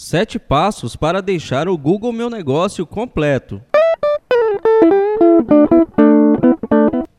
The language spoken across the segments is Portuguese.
Sete passos para deixar o Google Meu Negócio completo.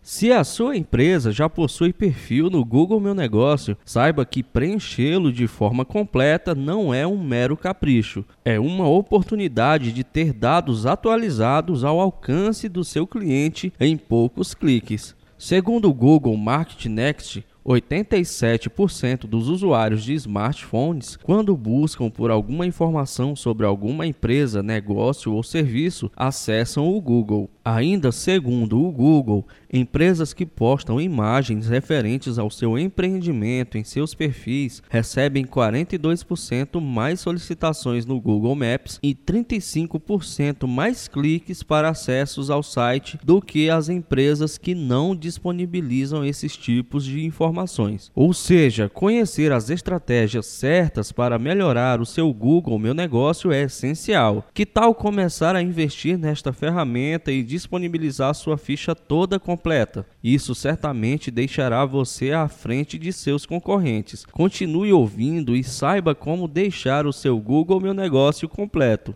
Se a sua empresa já possui perfil no Google Meu Negócio, saiba que preenchê-lo de forma completa não é um mero capricho, é uma oportunidade de ter dados atualizados ao alcance do seu cliente em poucos cliques. Segundo o Google Market Next, 87% dos usuários de smartphones, quando buscam por alguma informação sobre alguma empresa, negócio ou serviço, acessam o Google. Ainda segundo o Google, empresas que postam imagens referentes ao seu empreendimento em seus perfis recebem 42% mais solicitações no Google Maps e 35% mais cliques para acessos ao site do que as empresas que não disponibilizam esses tipos de informações. Ou seja, conhecer as estratégias certas para melhorar o seu Google Meu Negócio é essencial. Que tal começar a investir nesta ferramenta e disponibilizar sua ficha toda completa. Isso certamente deixará você à frente de seus concorrentes. Continue ouvindo e saiba como deixar o seu Google Meu Negócio completo.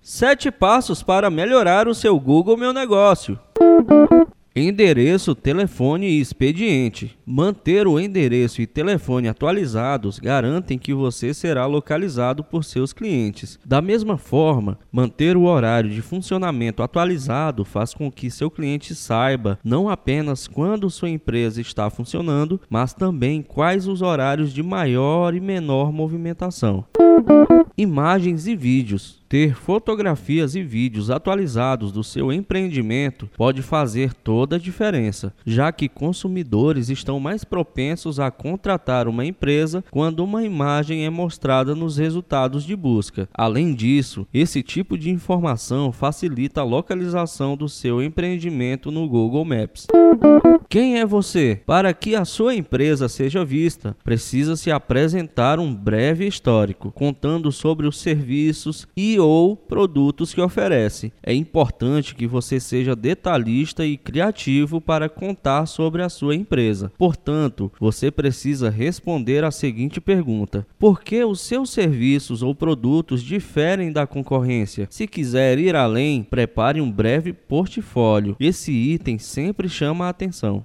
Sete passos para melhorar o seu Google Meu Negócio. Endereço, telefone e expediente. Manter o endereço e telefone atualizados garantem que você será localizado por seus clientes. Da mesma forma, manter o horário de funcionamento atualizado faz com que seu cliente saiba não apenas quando sua empresa está funcionando, mas também quais os horários de maior e menor movimentação. Imagens e vídeos. Ter fotografias e vídeos atualizados do seu empreendimento pode fazer toda a diferença, já que consumidores estão mais propensos a contratar uma empresa quando uma imagem é mostrada nos resultados de busca. Além disso, esse tipo de informação facilita a localização do seu empreendimento no Google Maps. Quem é você? Para que a sua empresa seja vista, precisa se apresentar um breve histórico, contando sobre os serviços e ou produtos que oferece. É importante que você seja detalhista e criativo para contar sobre a sua empresa. Portanto, você precisa responder a seguinte pergunta: Por que os seus serviços ou produtos diferem da concorrência? Se quiser ir além, prepare um breve portfólio. Esse item sempre chama a atenção.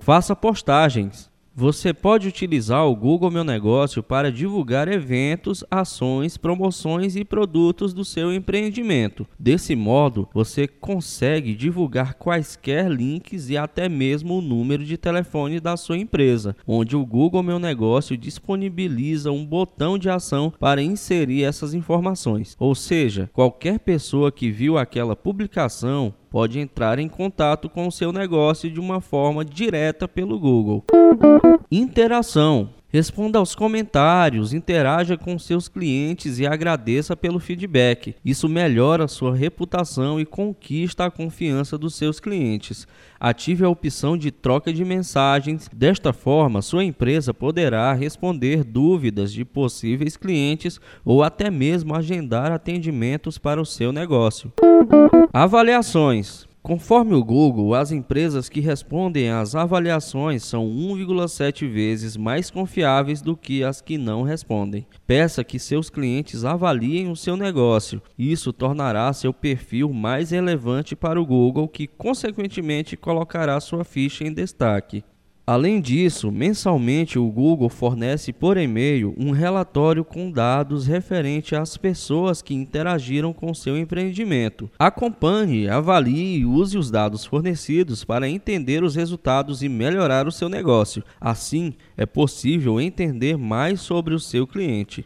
Faça postagens. Você pode utilizar o Google Meu Negócio para divulgar eventos, ações, promoções e produtos do seu empreendimento. Desse modo, você consegue divulgar quaisquer links e até mesmo o número de telefone da sua empresa, onde o Google Meu Negócio disponibiliza um botão de ação para inserir essas informações. Ou seja, qualquer pessoa que viu aquela publicação pode entrar em contato com o seu negócio de uma forma direta pelo Google. Interação. Responda aos comentários, interaja com seus clientes e agradeça pelo feedback. Isso melhora sua reputação e conquista a confiança dos seus clientes. Ative a opção de troca de mensagens. Desta forma, sua empresa poderá responder dúvidas de possíveis clientes ou até mesmo agendar atendimentos para o seu negócio. Avaliações. Conforme o Google, as empresas que respondem às avaliações são 1,7 vezes mais confiáveis do que as que não respondem. Peça que seus clientes avaliem o seu negócio. Isso tornará seu perfil mais relevante para o Google, que consequentemente colocará sua ficha em destaque. Além disso, mensalmente o Google fornece por e-mail um relatório com dados referente às pessoas que interagiram com seu empreendimento. Acompanhe, avalie e use os dados fornecidos para entender os resultados e melhorar o seu negócio. Assim, é possível entender mais sobre o seu cliente.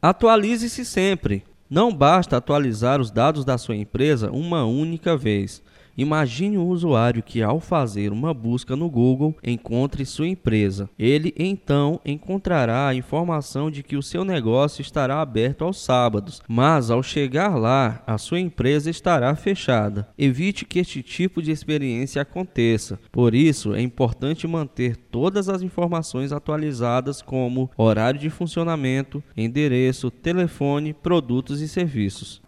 Atualize-se sempre. Não basta atualizar os dados da sua empresa uma única vez. Imagine um usuário que, ao fazer uma busca no Google, encontre sua empresa. Ele então encontrará a informação de que o seu negócio estará aberto aos sábados, mas ao chegar lá, a sua empresa estará fechada. Evite que este tipo de experiência aconteça. Por isso, é importante manter todas as informações atualizadas, como horário de funcionamento, endereço, telefone, produtos e serviços.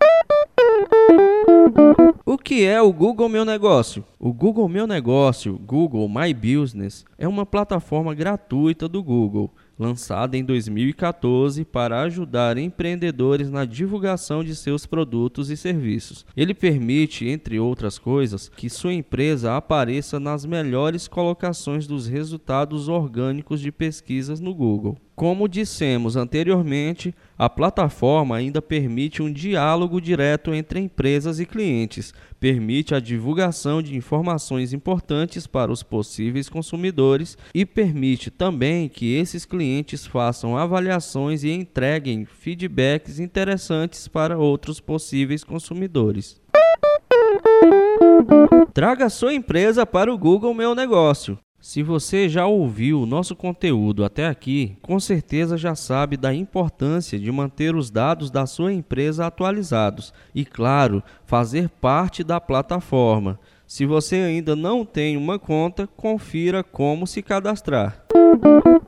O que é o Google Meu Negócio? O Google Meu Negócio, Google My Business, é uma plataforma gratuita do Google. Lançada em 2014 para ajudar empreendedores na divulgação de seus produtos e serviços. Ele permite, entre outras coisas, que sua empresa apareça nas melhores colocações dos resultados orgânicos de pesquisas no Google. Como dissemos anteriormente, a plataforma ainda permite um diálogo direto entre empresas e clientes, permite a divulgação de informações importantes para os possíveis consumidores e permite também que esses clientes façam avaliações e entreguem feedbacks interessantes para outros possíveis consumidores. Traga sua empresa para o Google Meu Negócio. Se você já ouviu o nosso conteúdo até aqui, com certeza já sabe da importância de manter os dados da sua empresa atualizados e, claro, fazer parte da plataforma. Se você ainda não tem uma conta, confira como se cadastrar.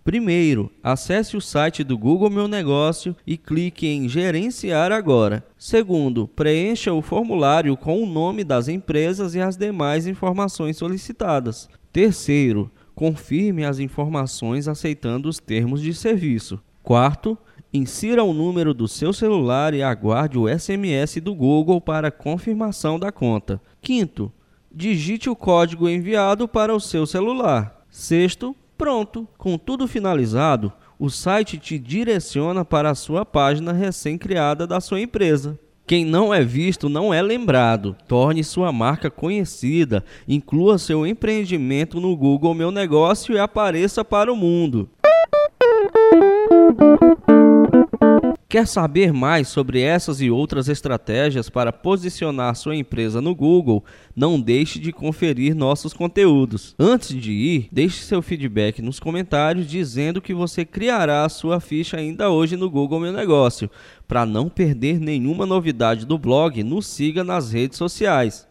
Primeiro, acesse o site do Google Meu Negócio e clique em Gerenciar agora. Segundo, preencha o formulário com o nome das empresas e as demais informações solicitadas. Terceiro, confirme as informações aceitando os termos de serviço. Quarto, insira o número do seu celular e aguarde o SMS do Google para confirmação da conta. Quinto, digite o código enviado para o seu celular. Sexto, pronto. Com tudo finalizado, o site te direciona para a sua página recém-criada da sua empresa. Quem não é visto não é lembrado. Torne sua marca conhecida, inclua seu empreendimento no Google Meu Negócio e apareça para o mundo. Quer saber mais sobre essas e outras estratégias para posicionar sua empresa no Google? Não deixe de conferir nossos conteúdos. Antes de ir, deixe seu feedback nos comentários dizendo que você criará a sua ficha ainda hoje no Google Meu Negócio. Para não perder nenhuma novidade do blog, nos siga nas redes sociais.